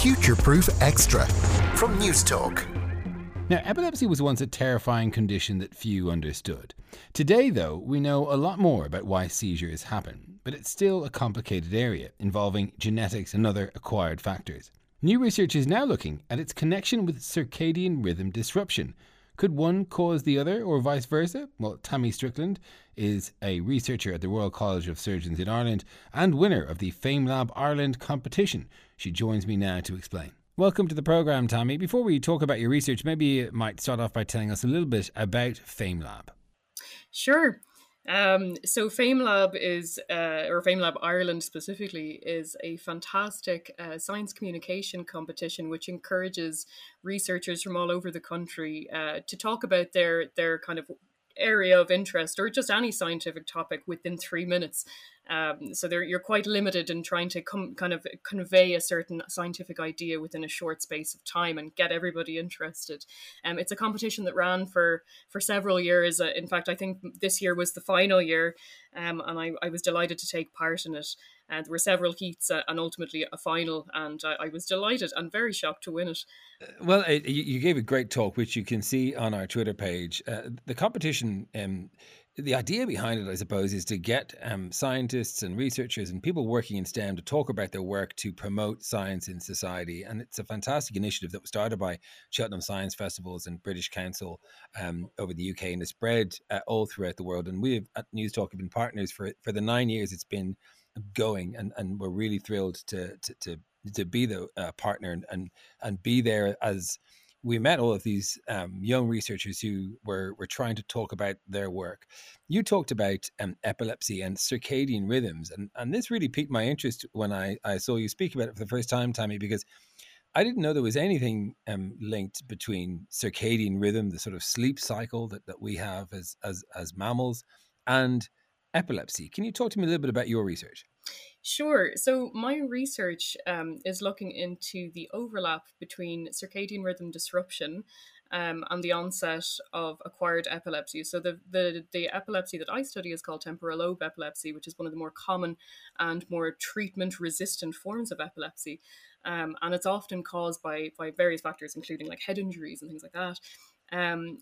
Future Proof Extra from Newstalk. Now, epilepsy was once a terrifying condition that few understood. Today, though, we know a lot more about why seizures happen, but it's still a complicated area involving genetics and other acquired factors. New research is now looking at its connection with circadian rhythm disruption. Could one cause the other, or vice versa? Well, Tammy Strickland is a researcher at the Royal College of Surgeons in Ireland and winner of the FameLab Ireland competition. She joins me now to explain. Welcome to the program, Tammy. Before we talk about your research, maybe you might start off by telling us a little bit about FameLab. Sure. Um, so FameLab is, uh, or FameLab Ireland specifically, is a fantastic uh, science communication competition which encourages researchers from all over the country uh, to talk about their their kind of area of interest or just any scientific topic within three minutes. Um, so you're quite limited in trying to come kind of convey a certain scientific idea within a short space of time and get everybody interested. Um, it's a competition that ran for for several years. Uh, in fact, I think this year was the final year, um, and I, I was delighted to take part in it. And there were several heats uh, and ultimately a final, and I, I, was delighted and very shocked to win it. Uh, well, uh, you gave a great talk, which you can see on our Twitter page. Uh, the competition. Um, the idea behind it, I suppose, is to get um, scientists and researchers and people working in STEM to talk about their work to promote science in society. And it's a fantastic initiative that was started by Cheltenham Science Festivals and British Council um, over the UK and has spread uh, all throughout the world. And we have, at Newstalk have been partners for for the nine years it's been going, and, and we're really thrilled to to to, to be the uh, partner and, and and be there as we met all of these um, young researchers who were, were trying to talk about their work. You talked about um, epilepsy and circadian rhythms, and, and this really piqued my interest when I, I saw you speak about it for the first time, Tammy, because I didn't know there was anything um, linked between circadian rhythm, the sort of sleep cycle that, that we have as, as, as mammals, and epilepsy. Can you talk to me a little bit about your research? Sure. So my research um, is looking into the overlap between circadian rhythm disruption um, and the onset of acquired epilepsy. So the, the the epilepsy that I study is called temporal lobe epilepsy, which is one of the more common and more treatment resistant forms of epilepsy. Um, and it's often caused by by various factors, including like head injuries and things like that um,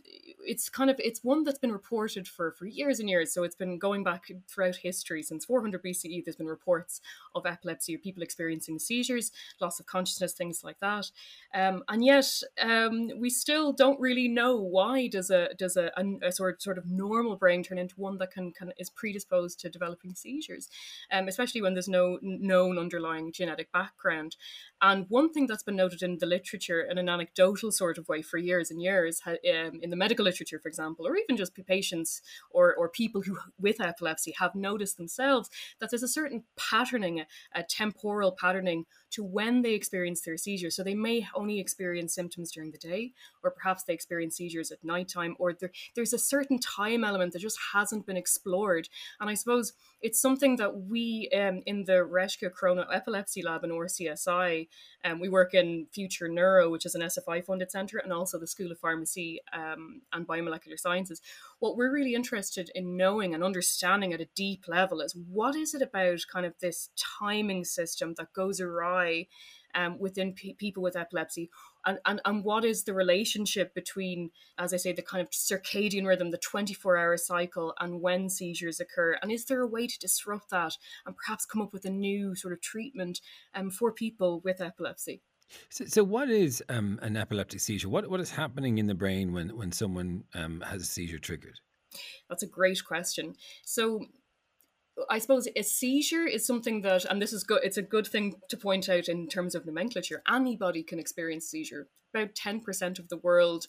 it's kind of it's one that's been reported for for years and years. So it's been going back throughout history since 400 BCE. There's been reports of epilepsy, or people experiencing seizures, loss of consciousness, things like that. Um, and yet um, we still don't really know why does a does a, a, a, sort sort of normal brain turn into one that can, can is predisposed to developing seizures, um, especially when there's no known underlying genetic background. And one thing that's been noted in the literature in an anecdotal sort of way for years and years um, in the medical literature, for example, or even just patients or, or people who with epilepsy have noticed themselves that there's a certain patterning, a, temporal patterning to when they experience their seizures. So they may only experience symptoms during the day, or perhaps they experience seizures at nighttime, or there, there's a certain time element that just hasn't been explored. And I suppose it's something that we um, in the Reschke Chrono Epilepsy Lab in RCSI, um, we work in Future Neuro, which is an SFI funded centre, and also the School of Pharmacy um, and Biomolecular Sciences. What we're really interested in knowing and understanding at a deep level is what is it about kind of this timing system that goes awry um, within pe- people with epilepsy and, and, and what is the relationship between as i say the kind of circadian rhythm the 24 hour cycle and when seizures occur and is there a way to disrupt that and perhaps come up with a new sort of treatment um, for people with epilepsy so, so what is um, an epileptic seizure what, what is happening in the brain when, when someone um, has a seizure triggered that's a great question so I suppose a seizure is something that, and this is good, it's a good thing to point out in terms of nomenclature. Anybody can experience seizure. About 10% of the world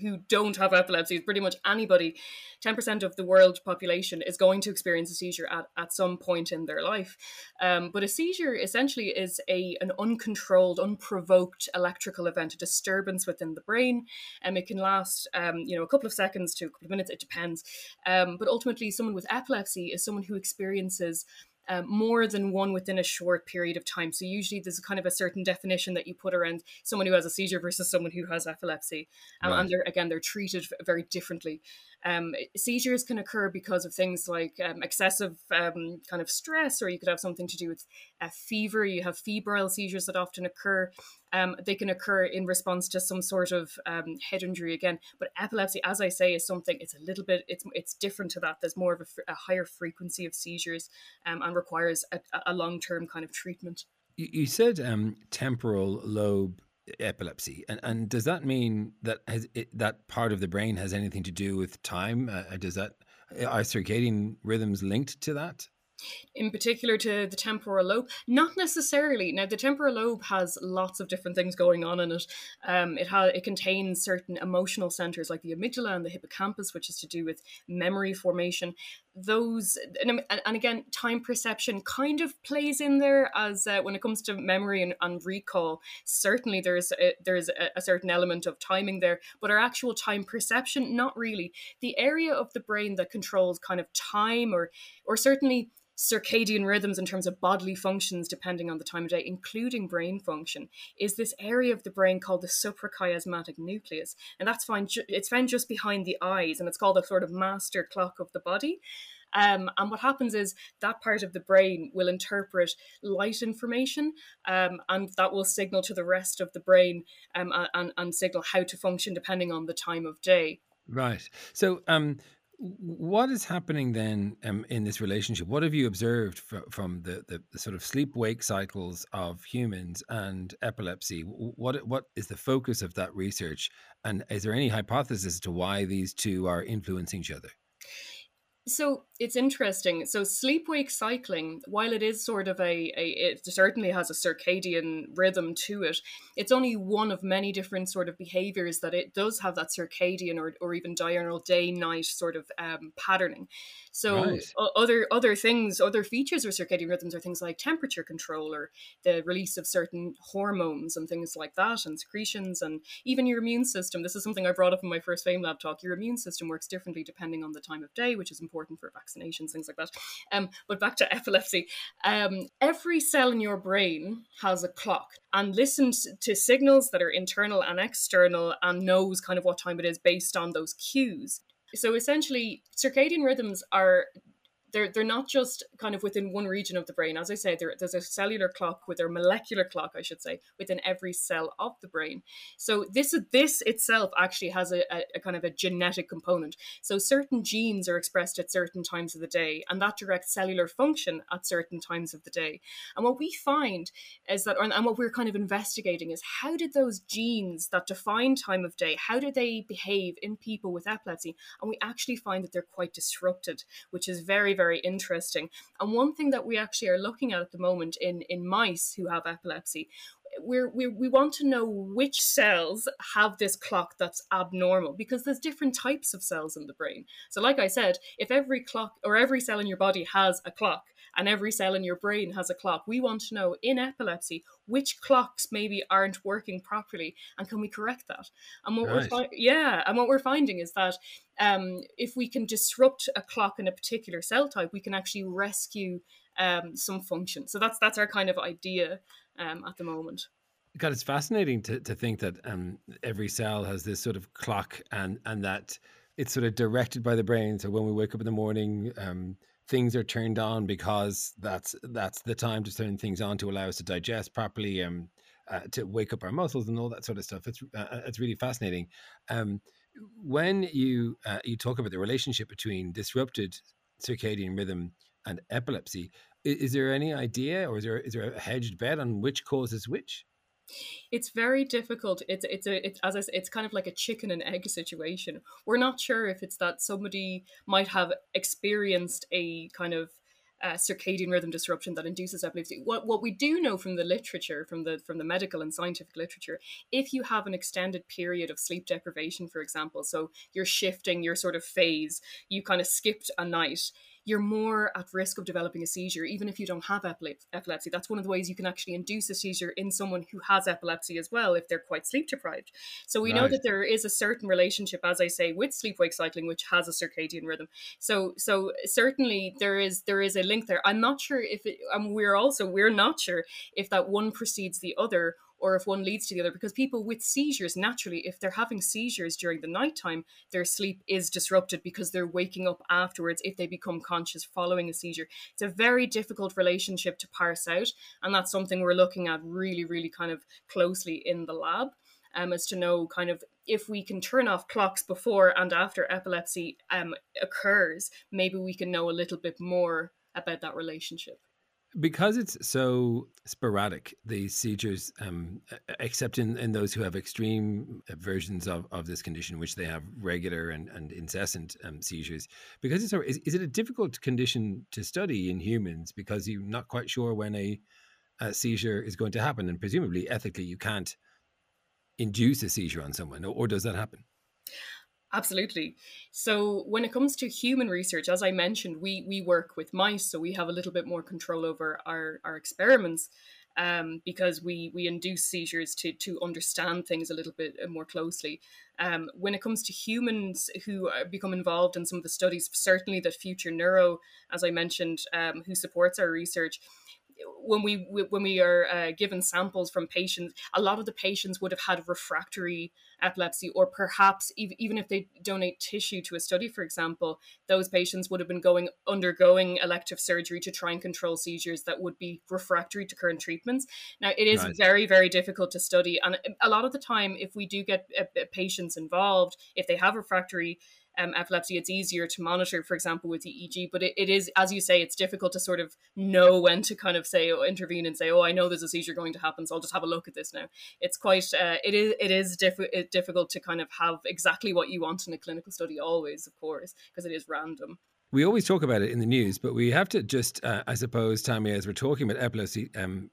who don't have epilepsy, is pretty much anybody, 10% of the world population is going to experience a seizure at, at some point in their life. Um, but a seizure essentially is a an uncontrolled, unprovoked electrical event, a disturbance within the brain. And um, it can last, um, you know, a couple of seconds to a couple of minutes, it depends. Um, but ultimately, someone with epilepsy is someone who experiences um, more than one within a short period of time. So usually there's a kind of a certain definition that you put around someone who has a seizure versus someone who has epilepsy, um, right. and they're again they're treated very differently. Um, seizures can occur because of things like um, excessive um, kind of stress, or you could have something to do with a fever. You have febrile seizures that often occur, um, they can occur in response to some sort of um, head injury again. But epilepsy, as I say, is something. It's a little bit. It's it's different to that. There's more of a, a higher frequency of seizures um, and requires a, a long term kind of treatment. You said um, temporal lobe epilepsy, and, and does that mean that has it, that part of the brain has anything to do with time? Uh, does that are circadian rhythms linked to that? In particular to the temporal lobe? Not necessarily. Now, the temporal lobe has lots of different things going on in it. Um, it has it contains certain emotional centers like the amygdala and the hippocampus, which is to do with memory formation. Those and, and again, time perception kind of plays in there as uh, when it comes to memory and, and recall. Certainly, there's a, there's a, a certain element of timing there, but our actual time perception, not really. The area of the brain that controls kind of time or or certainly circadian rhythms in terms of bodily functions depending on the time of day, including brain function, is this area of the brain called the suprachiasmatic nucleus. And that's fine, it's found just behind the eyes, and it's called a sort of master clock of the body. Um, and what happens is that part of the brain will interpret light information um, and that will signal to the rest of the brain um, and, and signal how to function depending on the time of day. Right. So, um, what is happening then um, in this relationship? What have you observed fr- from the, the, the, sort of sleep wake cycles of humans and epilepsy? What what is the focus of that research, and is there any hypothesis to why these two are influencing each other? So it's interesting. So sleep wake cycling, while it is sort of a, a, it certainly has a circadian rhythm to it, it's only one of many different sort of behaviors that it does have that circadian or, or even diurnal day night sort of um, patterning. So right. other other things, other features of circadian rhythms are things like temperature control or the release of certain hormones and things like that, and secretions, and even your immune system. This is something I brought up in my first FameLab talk. Your immune system works differently depending on the time of day, which is important for vaccinations, things like that. Um, but back to epilepsy. Um, every cell in your brain has a clock and listens to signals that are internal and external and knows kind of what time it is based on those cues. So essentially, circadian rhythms are they're they're not just kind of within one region of the brain. As I say, there, there's a cellular clock with a molecular clock, I should say, within every cell of the brain. So this this itself actually has a, a, a, kind of a genetic component. So certain genes are expressed at certain times of the day, and that directs cellular function at certain times of the day. And what we find is that, and what we're kind of investigating is how did those genes that define time of day, how do they behave in people with epilepsy? And we actually find that they're quite disrupted, which is very very interesting. And one thing that we actually are looking at at the moment in, in mice who have epilepsy, we're, we we want to know which cells have this clock that's abnormal because there's different types of cells in the brain. So, like I said, if every clock or every cell in your body has a clock, and every cell in your brain has a clock. We want to know in epilepsy which clocks maybe aren't working properly, and can we correct that? And what right. we're fi- yeah, and what we're finding is that um, if we can disrupt a clock in a particular cell type, we can actually rescue um, some function. So that's that's our kind of idea um, at the moment. God, it's fascinating to, to think that um, every cell has this sort of clock and and that it's sort of directed by the brain. So when we wake up in the morning, um, things are turned on because that's that's the time to turn things on to allow us to digest properly um uh, to wake up our muscles and all that sort of stuff. It's uh, uh, it's really fascinating. Um when you uh, you talk about the relationship between disrupted circadian rhythm and epilepsy is, is there any idea or is there is there a hedged bet on which causes which it's very difficult. It's it's a it's as I said, it's kind of like a chicken and egg situation. We're not sure if it's that somebody might have experienced a kind of uh, circadian rhythm disruption that induces epilepsy. What what we do know from the literature, from the from the medical and scientific literature, if you have an extended period of sleep deprivation, for example, so you're shifting your sort of phase, you kind of skipped a night, you're more at risk of developing a seizure, even if you don't have epilepsy. That's one of the ways you can actually induce a seizure in someone who has epilepsy as well, if they're quite sleep deprived. So we right. know that there is a certain relationship, as I say, with sleep wake cycling, which has a circadian rhythm. So so certainly there is there is a link there. I'm not sure if it, and we're also we're not sure if that one precedes the other or if one leads to the other. Because people with seizures, naturally, if they're having seizures during the nighttime, their sleep is disrupted because they're waking up afterwards if they become conscious following a seizure. It's a very difficult relationship to parse out. And that's something we're looking at really, really kind of closely in the lab. Um, as to know kind of if we can turn off clocks before and after epilepsy um, occurs, maybe we can know a little bit more about that relationship because it's so sporadic these seizures um, except in, in those who have extreme versions of, of this condition which they have regular and, and incessant um, seizures because it's is, is it a difficult condition to study in humans because you're not quite sure when a, a seizure is going to happen and presumably ethically you can't induce a seizure on someone or, or does that happen Absolutely. So when it comes to human research, as I mentioned, we we work with mice, so we have a little bit more control over our our experiments. Um, because we we induce seizures to to understand things a little bit uh, more closely. Um, when it comes to humans who become involved in some of the studies, certainly that Future Neuro, as I mentioned, um, who supports our research, when we when we are uh, given samples from patients, a lot of the patients would have had refractory epilepsy, or perhaps even if they donate tissue to a study, for example, those patients would have been going undergoing elective surgery to try and control seizures that would be refractory to current treatments. Now, it is very very difficult to study, and a lot of the time, if we do get uh, patients involved, if they have refractory um, epilepsy, it's easier to monitor, for example, with EEG. But it, it is, as you say, it's difficult to sort of know when to kind of say, or intervene and say, oh, I know there's a seizure going to happen, so I'll just have a look at this now. It's quite, uh, it is, it is diff- difficult to kind of have exactly what you want in a clinical study, always, of course, because it is random. We always talk about it in the news, but we have to just, uh, I suppose, Tammy, as we're talking about epilepsy, um,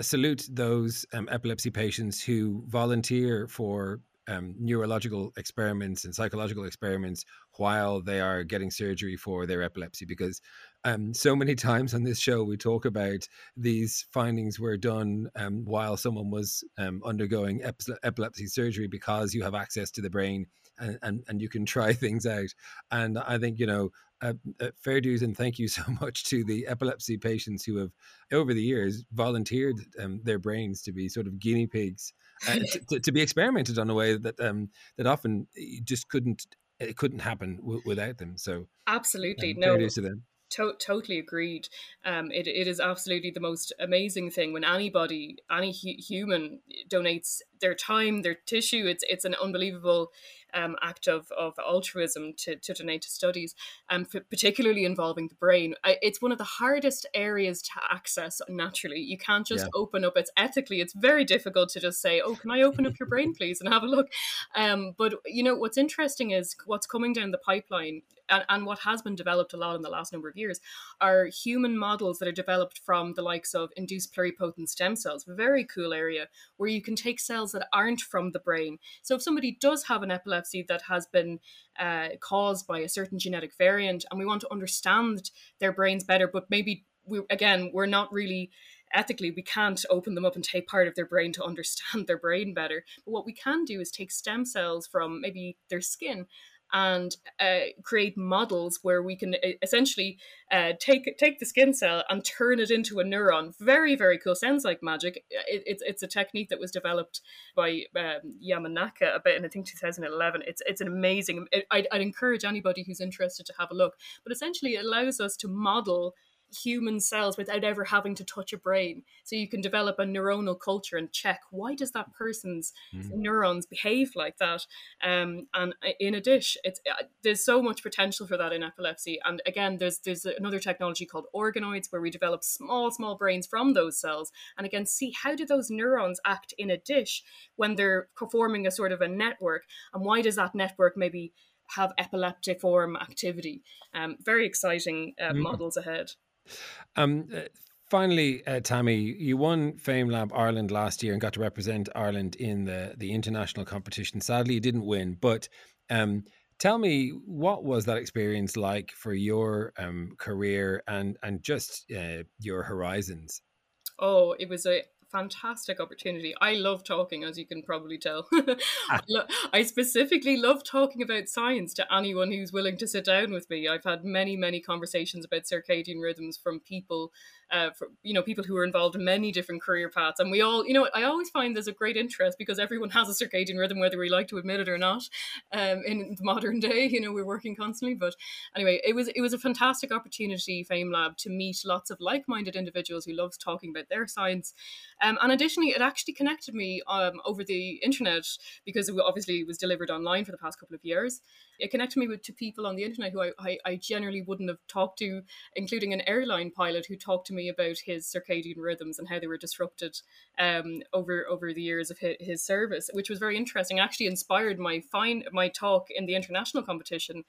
salute those um, epilepsy patients who volunteer for um, neurological experiments and psychological experiments while they are getting surgery for their epilepsy because um, so many times on this show we talk about these findings were done um, while someone was um, undergoing epilepsy surgery because you have access to the brain and, and, and you can try things out and i think you know uh, uh, fair dues and thank you so much to the epilepsy patients who have over the years volunteered um, their brains to be sort of guinea pigs uh, to, to, be experimented on a way that um, that often just couldn't it couldn't happen w- without them. So absolutely um, no. To them. To- totally agreed. Um, it, it is absolutely the most amazing thing when anybody, any hu- human, donates their time, their tissue. It's it's an unbelievable um, act of, of altruism to, to donate to studies, um, particularly involving the brain. I, it's one of the hardest areas to access naturally. You can't just yeah. open up. It's ethically, it's very difficult to just say, "Oh, can I open up your brain, please, and have a look?" Um, but you know what's interesting is what's coming down the pipeline and, and what has been developed a lot in the last number of years are human models that are developed from the likes of induced pluripotent stem cells, very cool area where you can take cells that aren't from the brain. So if somebody does have an epilepsy that has been uh, caused by a certain genetic variant, and we want to understand their brains better, but maybe we again we're not really ethically we can't open them up and take part of their brain to understand their brain better but what we can do is take stem cells from maybe their skin and uh, create models where we can essentially uh, take take the skin cell and turn it into a neuron. Very very cool. Sounds like magic. It, it's it's a technique that was developed by um, Yamanaka bit, in I think 2011. It's it's an amazing. I'd, I'd encourage anybody who's interested to have a look. But essentially, it allows us to model human cells without ever having to touch a brain. So you can develop a neuronal culture and check why does that person's mm. neurons behave like that. Um, and in a dish, it's uh, there's so much potential for that in epilepsy. And again, there's there's another technology called organoids where we develop small small brains from those cells, and again see how do those neurons act in a dish when they're forming a sort of a network, and why does that network maybe have epileptiform activity. Um, very exciting uh, mm. models ahead. Um, uh, finally, uh, Tammy, you won FameLab Ireland last year and got to represent Ireland in the the international competition. Sadly, you didn't win, but um, tell me what was that experience like for your um, career and and just uh, your horizons. Oh, it was a fantastic opportunity. I love talking, as you can probably tell. Ah. I specifically love talking about science to anyone who's willing to sit down with me. I've had many, many conversations about circadian rhythms from people uh, for you know people who are involved in many different career paths, and we all you know I always find there's a great interest because everyone has a circadian rhythm, whether we like to admit it or not. Um, in the modern day, you know, we're working constantly. But anyway, it was it was a fantastic opportunity, FameLab, to meet lots of like-minded individuals who love talking about their science. Um, and additionally, it actually connected me um, over the internet because it obviously was delivered online for the past couple of years. It connected me with to people on the internet who I, I, I generally wouldn't have talked to, including an airline pilot who talked to me about his circadian rhythms and how they were disrupted um, over over the years of his, his service, which was very interesting. Actually, inspired my fine my talk in the international competition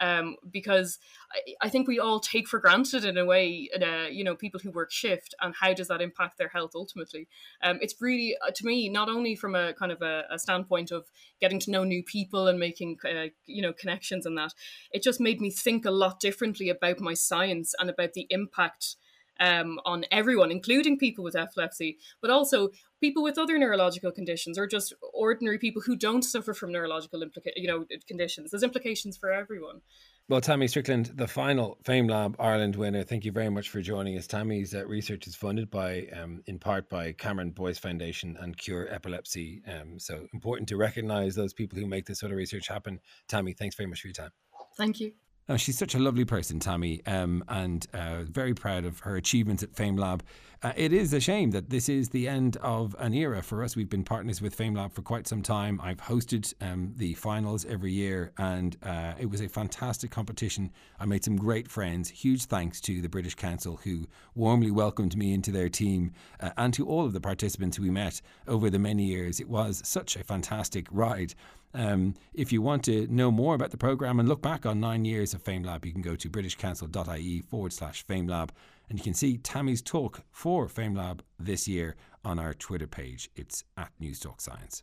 um, because I, I, think we all take for granted in a way, a, you know, people who work shift and how does that impact their health ultimately. Um, it's really, uh, to me, not only from a kind of a, a, standpoint of getting to know new people and making, uh, you know, connections and that, it just made me think a lot differently about my science and about the impact um, on everyone, including people with epilepsy, but also people with other neurological conditions or just ordinary people who don't suffer from neurological implica- you know conditions. There's implications for everyone. Well, Tammy Strickland, the final FameLab Ireland winner. Thank you very much for joining us. Tammy's uh, research is funded by, um, in part, by Cameron Boyce Foundation and Cure Epilepsy. Um, so important to recognise those people who make this sort of research happen. Tammy, thanks very much for your time. Thank you. Oh, she's such a lovely person, Tammy, um, and uh, very proud of her achievements at FameLab. Uh, it is a shame that this is the end of an era for us. We've been partners with FameLab for quite some time. I've hosted um, the finals every year, and uh, it was a fantastic competition. I made some great friends. Huge thanks to the British Council who warmly welcomed me into their team, uh, and to all of the participants we met over the many years. It was such a fantastic ride. Um, if you want to know more about the programme and look back on nine years of FameLab, you can go to britishcouncil.ie forward slash FameLab and you can see Tammy's talk for FameLab this year on our Twitter page. It's at Newstalk Science.